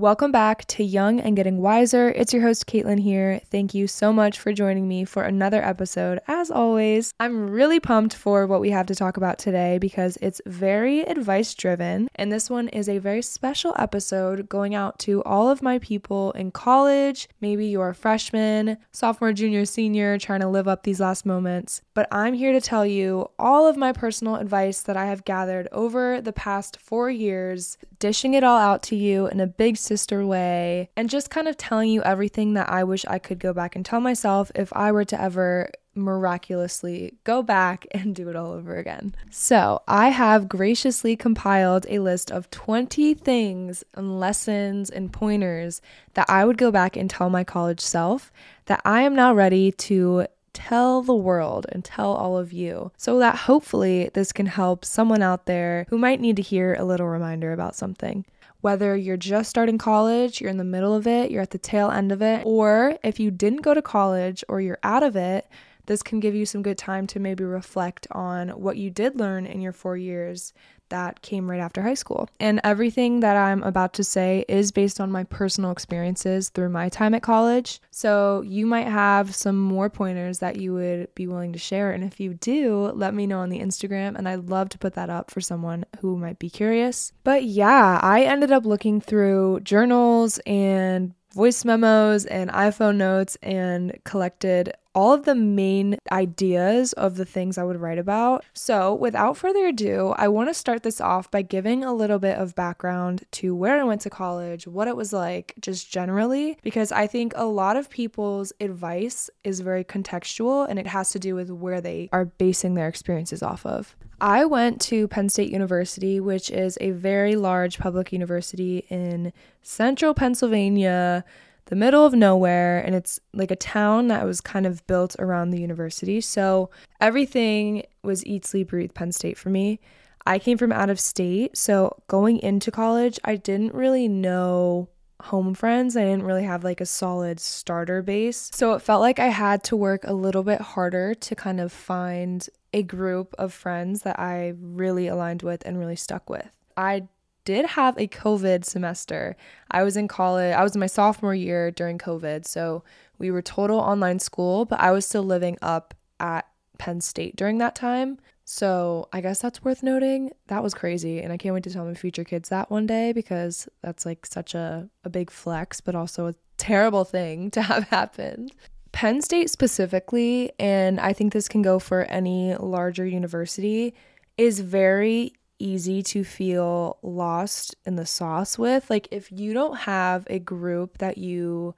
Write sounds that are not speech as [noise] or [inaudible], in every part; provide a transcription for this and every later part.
Welcome back to Young and Getting Wiser. It's your host, Kaitlyn here. Thank you so much for joining me for another episode. As always, I'm really pumped for what we have to talk about today because it's very advice driven. And this one is a very special episode going out to all of my people in college. Maybe you're a freshman, sophomore, junior, senior, trying to live up these last moments. But I'm here to tell you all of my personal advice that I have gathered over the past four years, dishing it all out to you in a big sister way and just kind of telling you everything that I wish I could go back and tell myself if I were to ever miraculously go back [laughs] and do it all over again. So, I have graciously compiled a list of 20 things and lessons and pointers that I would go back and tell my college self that I am now ready to tell the world and tell all of you so that hopefully this can help someone out there who might need to hear a little reminder about something. Whether you're just starting college, you're in the middle of it, you're at the tail end of it, or if you didn't go to college or you're out of it, this can give you some good time to maybe reflect on what you did learn in your four years that came right after high school. And everything that I'm about to say is based on my personal experiences through my time at college. So you might have some more pointers that you would be willing to share. And if you do, let me know on the Instagram. And I'd love to put that up for someone who might be curious. But yeah, I ended up looking through journals and voice memos and iPhone notes and collected all of the main ideas of the things I would write about. So, without further ado, I want to start this off by giving a little bit of background to where I went to college, what it was like, just generally, because I think a lot of people's advice is very contextual and it has to do with where they are basing their experiences off of. I went to Penn State University, which is a very large public university in central Pennsylvania the middle of nowhere and it's like a town that was kind of built around the university. So everything was eat, sleep, breathe Penn State for me. I came from out of state, so going into college, I didn't really know home friends. I didn't really have like a solid starter base. So it felt like I had to work a little bit harder to kind of find a group of friends that I really aligned with and really stuck with. I did have a COVID semester. I was in college, I was in my sophomore year during COVID. So we were total online school, but I was still living up at Penn State during that time. So I guess that's worth noting. That was crazy. And I can't wait to tell my future kids that one day because that's like such a, a big flex, but also a terrible thing [laughs] to have happened. Penn State specifically, and I think this can go for any larger university, is very easy to feel lost in the sauce with. Like, if you don't have a group that you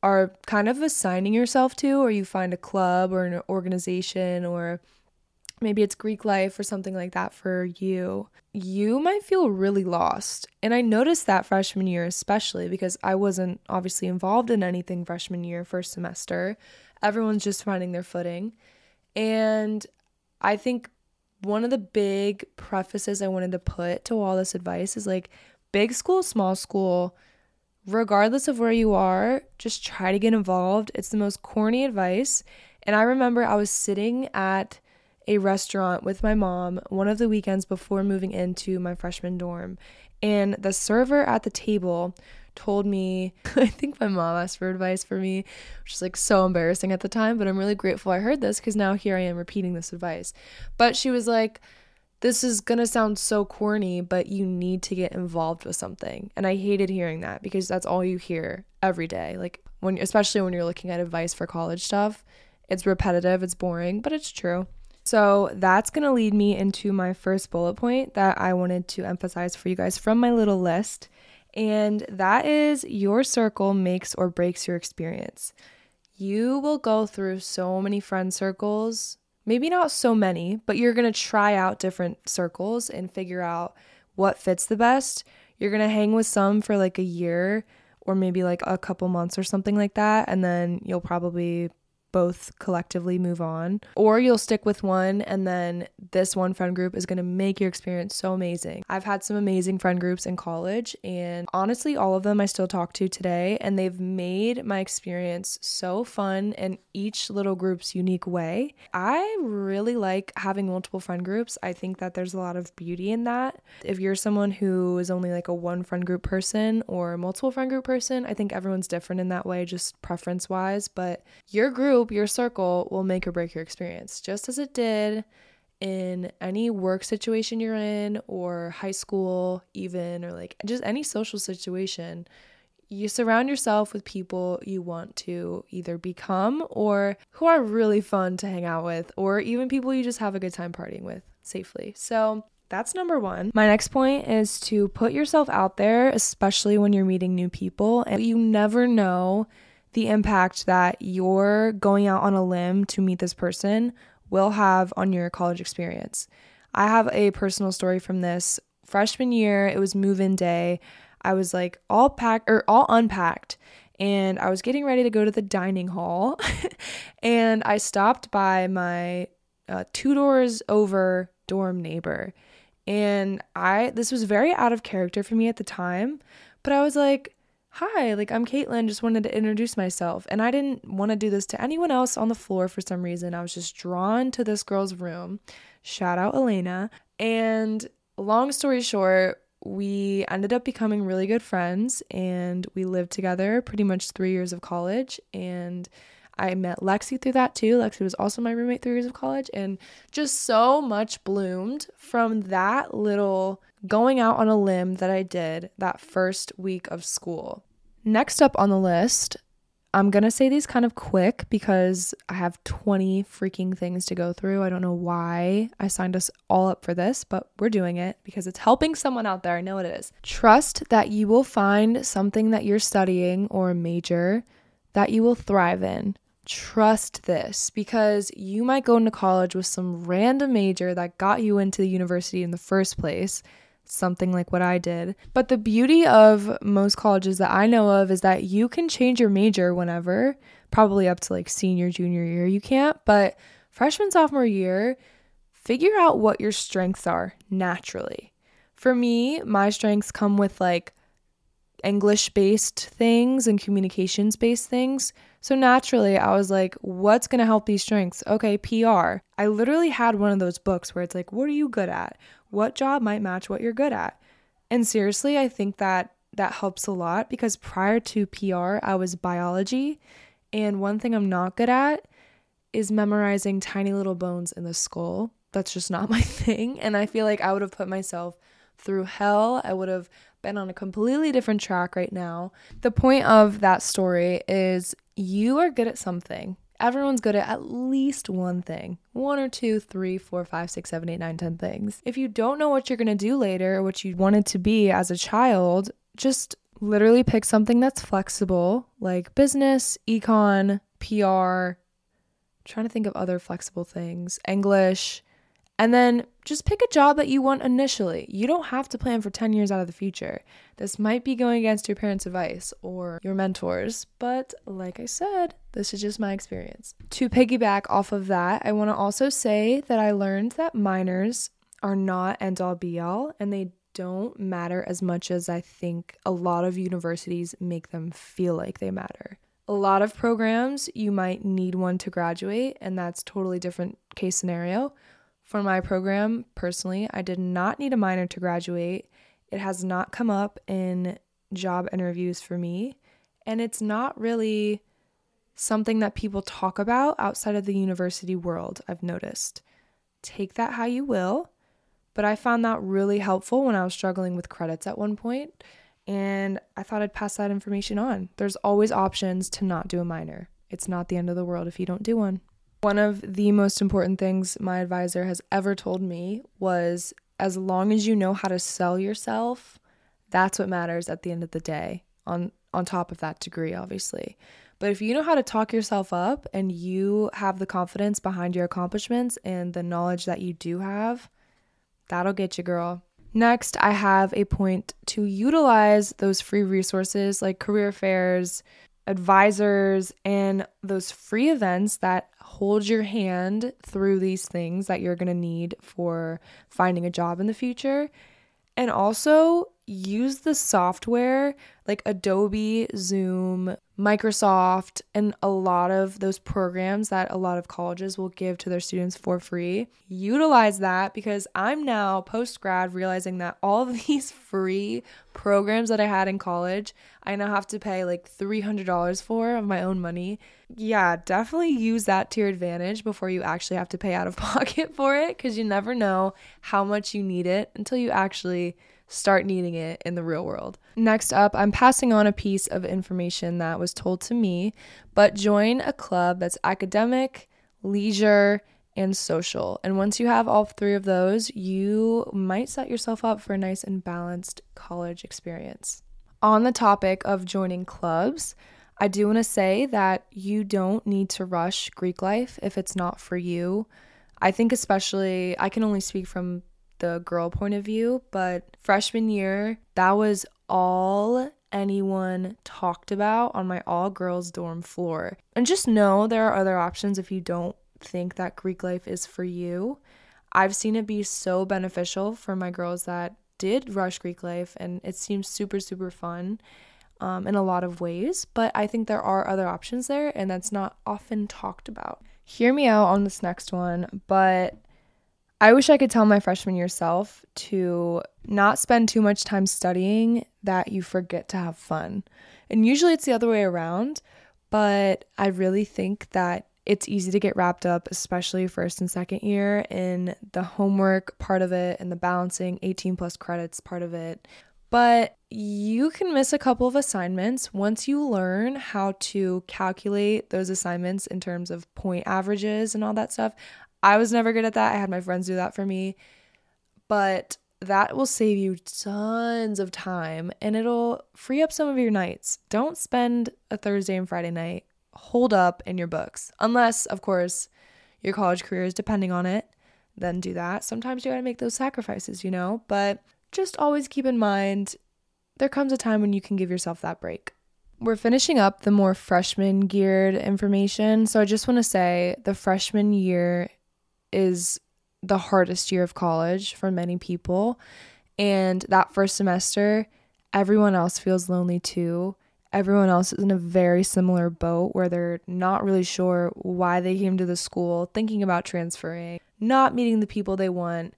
are kind of assigning yourself to, or you find a club or an organization, or maybe it's Greek life or something like that for you, you might feel really lost. And I noticed that freshman year, especially because I wasn't obviously involved in anything freshman year, first semester. Everyone's just finding their footing. And I think one of the big prefaces I wanted to put to all this advice is like big school, small school, regardless of where you are, just try to get involved. It's the most corny advice. And I remember I was sitting at a restaurant with my mom one of the weekends before moving into my freshman dorm, and the server at the table told me, [laughs] I think my mom asked for advice for me, which is like so embarrassing at the time, but I'm really grateful I heard this because now here I am repeating this advice. But she was like, this is going to sound so corny, but you need to get involved with something. And I hated hearing that because that's all you hear every day. Like when especially when you're looking at advice for college stuff, it's repetitive, it's boring, but it's true. So that's going to lead me into my first bullet point that I wanted to emphasize for you guys from my little list and that is your circle makes or breaks your experience. You will go through so many friend circles, maybe not so many, but you're going to try out different circles and figure out what fits the best. You're going to hang with some for like a year or maybe like a couple months or something like that. And then you'll probably both collectively move on, or you'll stick with one and then this one friend group is going to make your experience so amazing. I've had some amazing friend groups in college, and honestly, all of them I still talk to today, and they've made my experience so fun in each little group's unique way. I really like having multiple friend groups. I think that there's a lot of beauty in that. If you're someone who is only like a one friend group person or multiple friend group person, I think everyone's different in that way, just preference wise. But your group, your circle will make or break your experience, just as it did in any work situation you're in, or high school, even, or like just any social situation. You surround yourself with people you want to either become or who are really fun to hang out with, or even people you just have a good time partying with safely. So, that's number one. My next point is to put yourself out there, especially when you're meeting new people. And you never know the impact that you're going out on a limb to meet this person will have on your college experience. I have a personal story from this. Freshman year, it was move in day. I was like all packed or all unpacked and I was getting ready to go to the dining hall [laughs] and I stopped by my uh, two doors over dorm neighbor and I, this was very out of character for me at the time, but I was like, hi, like I'm Kaitlyn, just wanted to introduce myself. And I didn't want to do this to anyone else on the floor for some reason. I was just drawn to this girl's room. Shout out Elena. And long story short, we ended up becoming really good friends and we lived together pretty much three years of college. And I met Lexi through that too. Lexi was also my roommate three years of college, and just so much bloomed from that little going out on a limb that I did that first week of school. Next up on the list, I'm gonna say these kind of quick because I have 20 freaking things to go through. I don't know why I signed us all up for this, but we're doing it because it's helping someone out there. I know it is. Trust that you will find something that you're studying or a major that you will thrive in trust this because you might go into college with some random major that got you into the university in the first place, something like what I did. But the beauty of most colleges that I know of is that you can change your major whenever, probably up to like senior, junior year, you can't, but freshman, sophomore year, figure out what your strengths are naturally. For me, my strengths come with like English based things and communications based things. So naturally, I was like, what's going to help these strengths? Okay, PR. I literally had one of those books where it's like, what are you good at? What job might match what you're good at? And seriously, I think that that helps a lot because prior to PR, I was biology. And one thing I'm not good at is memorizing tiny little bones in the skull. That's just not [laughs] my thing. And I feel like I would have put myself through hell. I would have been on a completely different track right now. The point of that story is you are good at something. Everyone's good at at least one thing one or two, three, four, five, six, seven, eight, nine, ten things. If you don't know what you're gonna do later or what you wanted to be as a child, just literally pick something that's flexible, like business, econ, PR. I'm trying to think of other flexible things, English, and then just pick a job that you want initially. You don't have to plan for 10 years out of the future. This might be going against your parents' advice or your mentors, but like I said, this is just my experience. To piggyback off of that, I want to also say that I learned that minors are not end all be all and they don't matter as much as I think a lot of universities make them feel like they matter. A lot of programs, you might need one to graduate, and that's totally different case scenario for my program, personally, I did not need a minor to graduate. It has not come up in job interviews for me, and it's not really something that people talk about outside of the university world, I've noticed. Take that how you will, but I found that really helpful when I was struggling with credits at one point, and I thought I'd pass that information on. There's always options to not do a minor. It's not the end of the world if you don't do one. One of the most important things my advisor has ever told me was as long as you know how to sell yourself, that's what matters at the end of the day. On on top of that degree, obviously. But if you know how to talk yourself up and you have the confidence behind your accomplishments and the knowledge that you do have, that'll get you, girl. Next, I have a point to utilize those free resources like career fairs, advisors and those free events that hold your hand through these things that you're going to need for finding a job in the future. And also use the software like Adobe, Zoom, Microsoft, and a lot of those programs that a lot of colleges will give to their students for free. Utilize that because I'm now post grad realizing that all of [laughs] these free programs that I had in college, I now have to pay like $300 for of my own money. Yeah, definitely use that to your advantage before you actually have to pay out of [laughs] pocket for it because you never know how much you need it until you actually start needing it in the real world. Next up, I'm passing on a piece of information that was told to me, but join a club that's academic, leisure, and social. And once you have all three of those, you might set yourself up for a nice and balanced college experience. On the topic of joining clubs, I do want to say that you don't need to rush Greek life if it's not for you. I think, especially, I can only speak from the girl point of view, but freshman year, that was all anyone talked about on my all girls dorm floor. And just know there are other options if you don't think that Greek life is for you. I've seen it be so beneficial for my girls that did rush Greek life, and it seems super, super fun um, in a lot of ways. But I think there are other options there, and that's not often talked about. Hear me out on this next one, but I wish I could tell my freshman year self to not spend too much time studying that you forget to have fun. And usually it's the other way around, but I really think that it's easy to get wrapped up, especially first and second year, in the homework part of it and the balancing 18 plus credits part of it. But you can miss a couple of assignments once you learn how to calculate those assignments in terms of point averages and all that stuff. I was never good at that. I had my friends do that for me. But that will save you tons of time and it'll free up some of your nights. Don't spend a Thursday and Friday night hold up in your books. Unless, of course, your college career is depending on it, then do that. Sometimes you got to make those sacrifices, you know? But just always keep in mind there comes a time when you can give yourself that break. We're finishing up the more freshman geared information. So I just want to say the freshman year is the hardest year of college for many people. And that first semester, everyone else feels lonely too. Everyone else is in a very similar boat where they're not really sure why they came to the school, thinking about transferring, not meeting the people they want.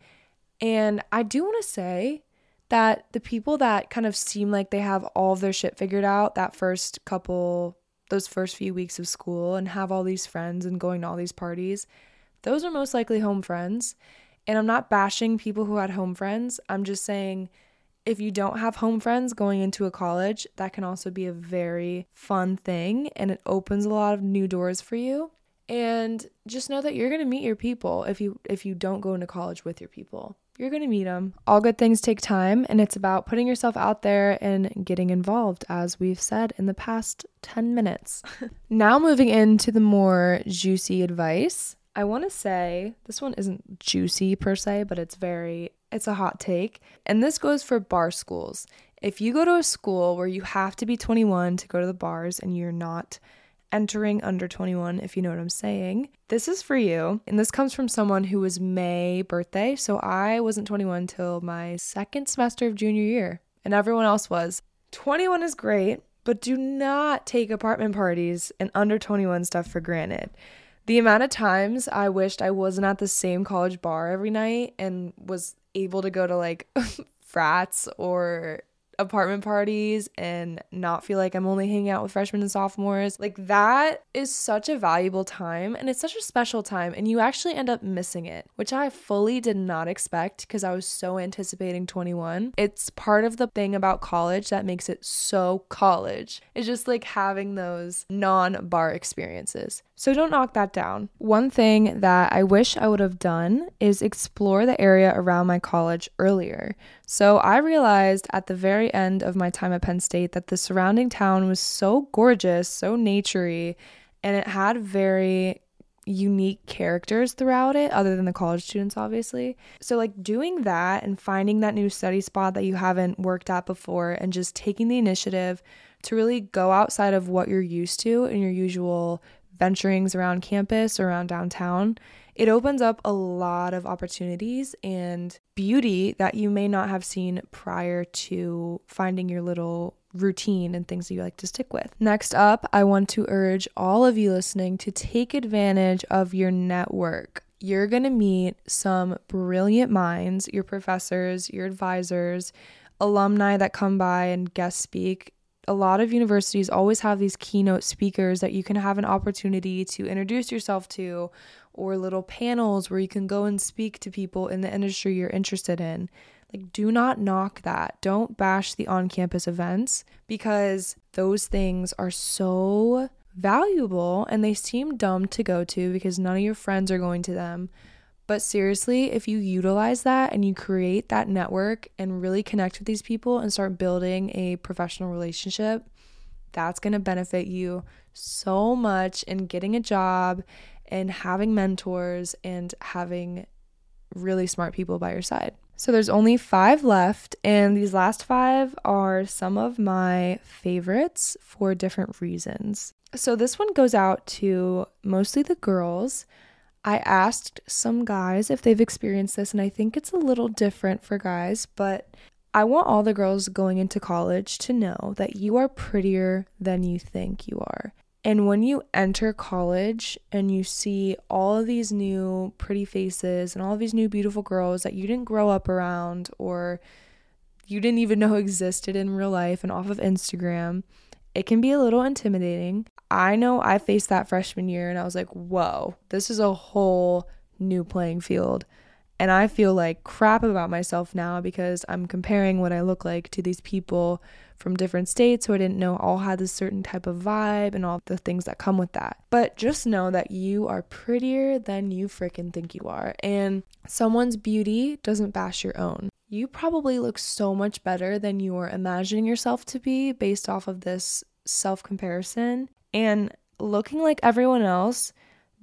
And I do want to say that the people that kind of seem like they have all of their shit figured out that first couple, those first few weeks of school and have all these friends and going to all these parties, those are most likely home friends. And I'm not bashing people who had home friends. I'm just saying if you don't have home friends going into a college, that can also be a very fun thing and it opens a lot of new doors for you. And just know that you're going to meet your people if you if you don't go into college with your people. You're going to meet them. All good things take time and it's about putting yourself out there and getting involved as we've said in the past 10 minutes. [laughs] now moving into the more juicy advice. I want to say this one isn't juicy per se, but it's very, it's a hot take. And this goes for bar schools. If you go to a school where you have to be 21 to go to the bars and you're not entering under 21, if you know what I'm saying, this is for you. And this comes from someone who was May birthday. So I wasn't 21 till my second semester of junior year, and everyone else was. 21 is great, but do not take apartment parties and under 21 stuff for granted. The amount of times I wished I wasn't at the same college bar every night and was able to go to like [laughs] frats or apartment parties and not feel like I'm only hanging out with freshmen and sophomores. Like that is such a valuable time and it's such a special time and you actually end up missing it, which I fully did not expect because I was so anticipating 21. It's part of the thing about college that makes it so college. It's just like having those non-bar experiences. So don't knock that down. One thing that I wish I would have done is explore the area around my college earlier. So I realized at the very end of my time at Penn State that the surrounding town was so gorgeous, so naturey, and it had very unique characters throughout it other than the college students obviously. So like doing that and finding that new study spot that you haven't worked at before and just taking the initiative to really go outside of what you're used to in your usual venturings around campus, around downtown, it opens up a lot of opportunities and beauty that you may not have seen prior to finding your little routine and things that you like to stick with. Next up, I want to urge all of you listening to take advantage of your network. You're going to meet some brilliant minds, your professors, your advisors, alumni that come by and guest speak a lot of universities always have these keynote speakers that you can have an opportunity to introduce yourself to, or little panels where you can go and speak to people in the industry you're interested in. Like, do not knock that. Don't bash the on campus events because those things are so valuable and they seem dumb to go to because none of your friends are going to them. But seriously, if you utilize that and you create that network and really connect with these people and start building a professional relationship, that's going to benefit you so much in getting a job and having mentors and having really smart people by your side. So there's only five left, and these last five are some of my favorites for different reasons. So this one goes out to mostly the girls. I asked some guys if they've experienced this, and I think it's a little different for guys, but I want all the girls going into college to know that you are prettier than you think you are. And when you enter college and you see all of these new pretty faces and all of these new beautiful girls that you didn't grow up around or you didn't even [laughs] know existed in real life and off of Instagram, it can be a little intimidating. I know I faced that freshman year and I was like, whoa, this is a whole new playing field. And I feel like crap about myself now because I'm comparing what I look like to these people from different states who I didn't know all had this certain type of vibe and all the things that come with that. But just know that you are prettier than you freaking think you are. And someone's beauty doesn't bash your own. You probably look so much better than you are imagining yourself to be based off of this self comparison. And looking like everyone else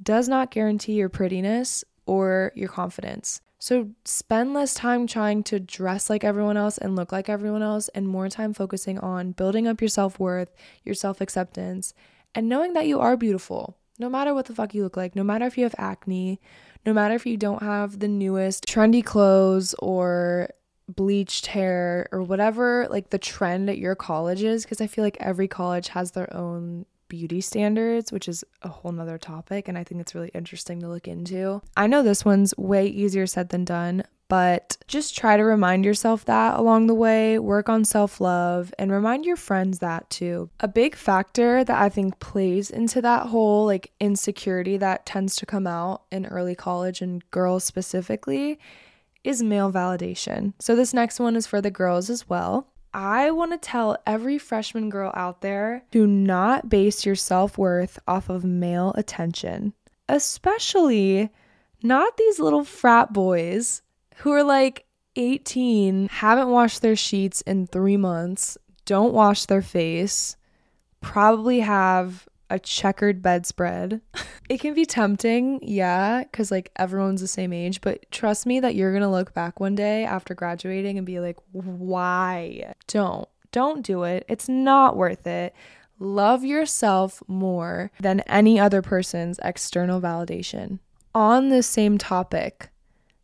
does not guarantee your prettiness or your confidence. So spend less time trying to dress like everyone else and look like everyone else, and more time focusing on building up your self worth, your self acceptance, and knowing that you are beautiful, no matter what the fuck you look like, no matter if you have acne, no matter if you don't have the newest trendy clothes or bleached hair or whatever like the trend at your college is because i feel like every college has their own beauty standards, which is a whole nother topic. And I think it's really interesting to look into. I know this one's way easier said than done, but just try to remind yourself that along the way, work on self love, and remind your friends that too. A big factor that I think plays into that whole like insecurity that tends to come out in early college and girls specifically is male validation. So, this next one is for the girls as well. I want to tell every freshman girl out there do not base your self worth off of male attention, especially not these little frat boys who are like 18, haven't washed their sheets in three months, don't wash their face, probably have a checkered bedspread. it can be tempting, yeah, because like everyone's the same age, but trust me that you're gonna look back one day after graduating and be like, why? Don't. Don't do it. It's not worth it. Love yourself more than any other person's external validation. On the same topic,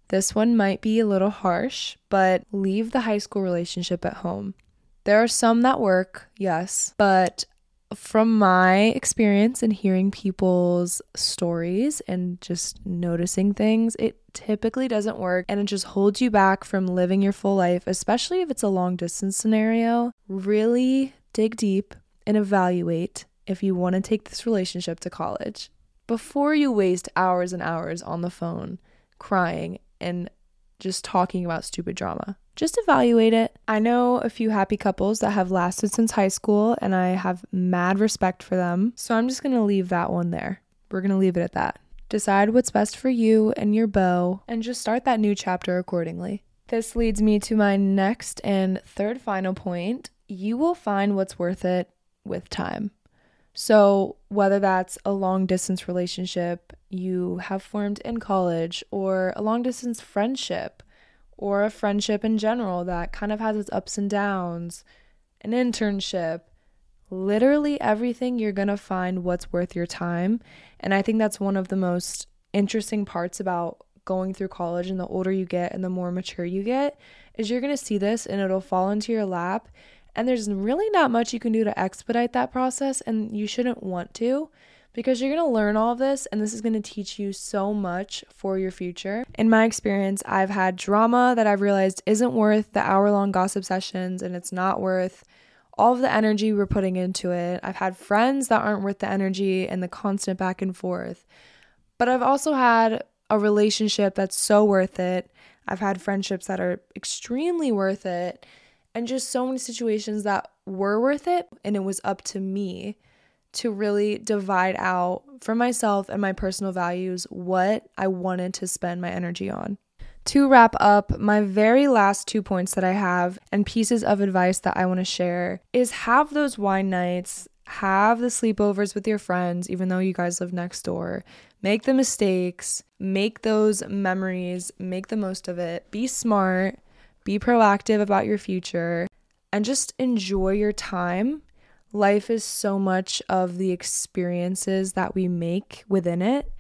this one might be a little harsh, but leave the high school relationship at home. There are some that work, yes, but from my experience and hearing people's stories and just noticing things, it typically doesn't work and it just holds you back from living your full life, especially if it's a long distance scenario. Really dig deep and evaluate if you want to take this relationship to college before you waste hours and hours on the phone crying and just talking about stupid drama just evaluate it. I know a few happy couples that have lasted since high school, and I have mad respect for them. So I'm just gonna leave that one there. We're gonna leave it at that. Decide what's best for you and your beau, and just start that new chapter accordingly. This leads me to my next and third final point. You will find what's worth it with time. So, whether that's a long distance relationship you have formed in college or a long distance friendship or a friendship in general that kind of has its ups and downs, an internship, literally everything, you're going to find what's worth your time. And I think that's one of the most interesting parts about going through college and the older you get and the more mature you get is you're going to see this and it'll fall into your lap. And there's really not much you can do to expedite that process and you shouldn't want to because you're going to learn all of this and this is going to teach you so much for your future. In my experience, I've had drama that I've realized isn't worth the hour long gossip sessions and it's not worth all of the energy we're putting into it. I've had friends that aren't worth the energy and the constant back and forth. But I've also had a relationship that's so worth it. I've had friendships that are extremely worth it and just so many situations that were worth it and it was up to me to really divide out for myself and my personal values what I wanted to spend my energy on. To wrap up, my very last two points that I have and pieces of advice that I want to share is have those wine nights, have the sleepovers with your friends, even though you guys live next door. Make the mistakes, make those memories, make the most of it. Be smart, be proactive about your future, and just enjoy your time life is so much of the experiences that we make within it.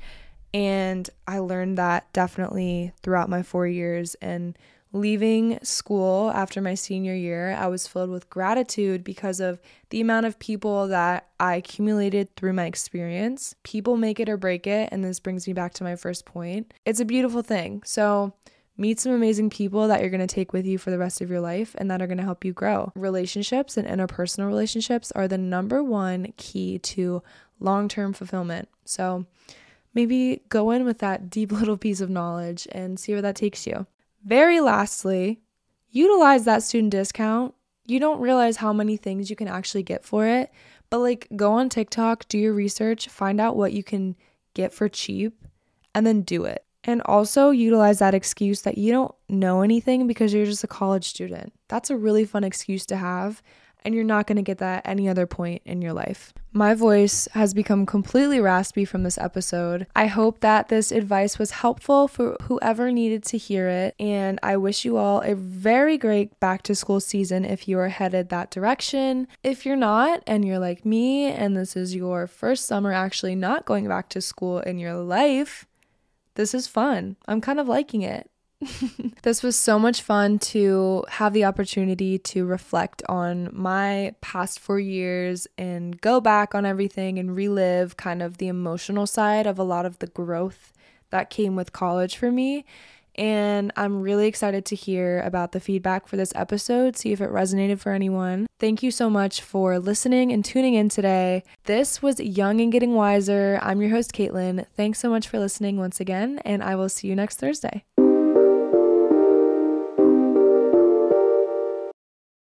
And I learned that definitely throughout my four years. And leaving school after my senior year, I was filled with gratitude because of the amount of people that I accumulated through my experience. People make it or break it. And this brings me back to my first point. It's a beautiful thing. So, Meet some amazing people that you're going to take with you for the rest of your life and that are going to help you grow. Relationships and interpersonal relationships are the number one key to long term fulfillment. So maybe go in with that deep [laughs] little piece of knowledge and see where that takes you. Very lastly, utilize that student discount. You don't realize how many things you can actually get for it, but like go on TikTok, do your research, find out what you can get for cheap, and then do it. And also utilize that excuse that you don't know anything because you're just a college student. That's a really fun excuse to have, and you're not going to get that any other point in your life. My voice has become completely raspy from this episode. I hope that this advice was helpful for whoever needed to hear it, and I wish you all a very great back to school season if you are headed that direction. If you're not, and you're like me, and this is your first summer actually not going back to school in your life, this is fun. I'm kind of liking it. [laughs] this was so much fun to have the opportunity to reflect on my past four years and go back on everything and relive kind of the emotional side of a lot of the growth that came with college for me and I'm really excited to hear about the feedback for this episode, see if it resonated for anyone. Thank you so much for listening and tuning in today. This was Young and Getting Wiser. I'm your host, Kaitlyn. Thanks so much for listening once again, and I will see you next Thursday.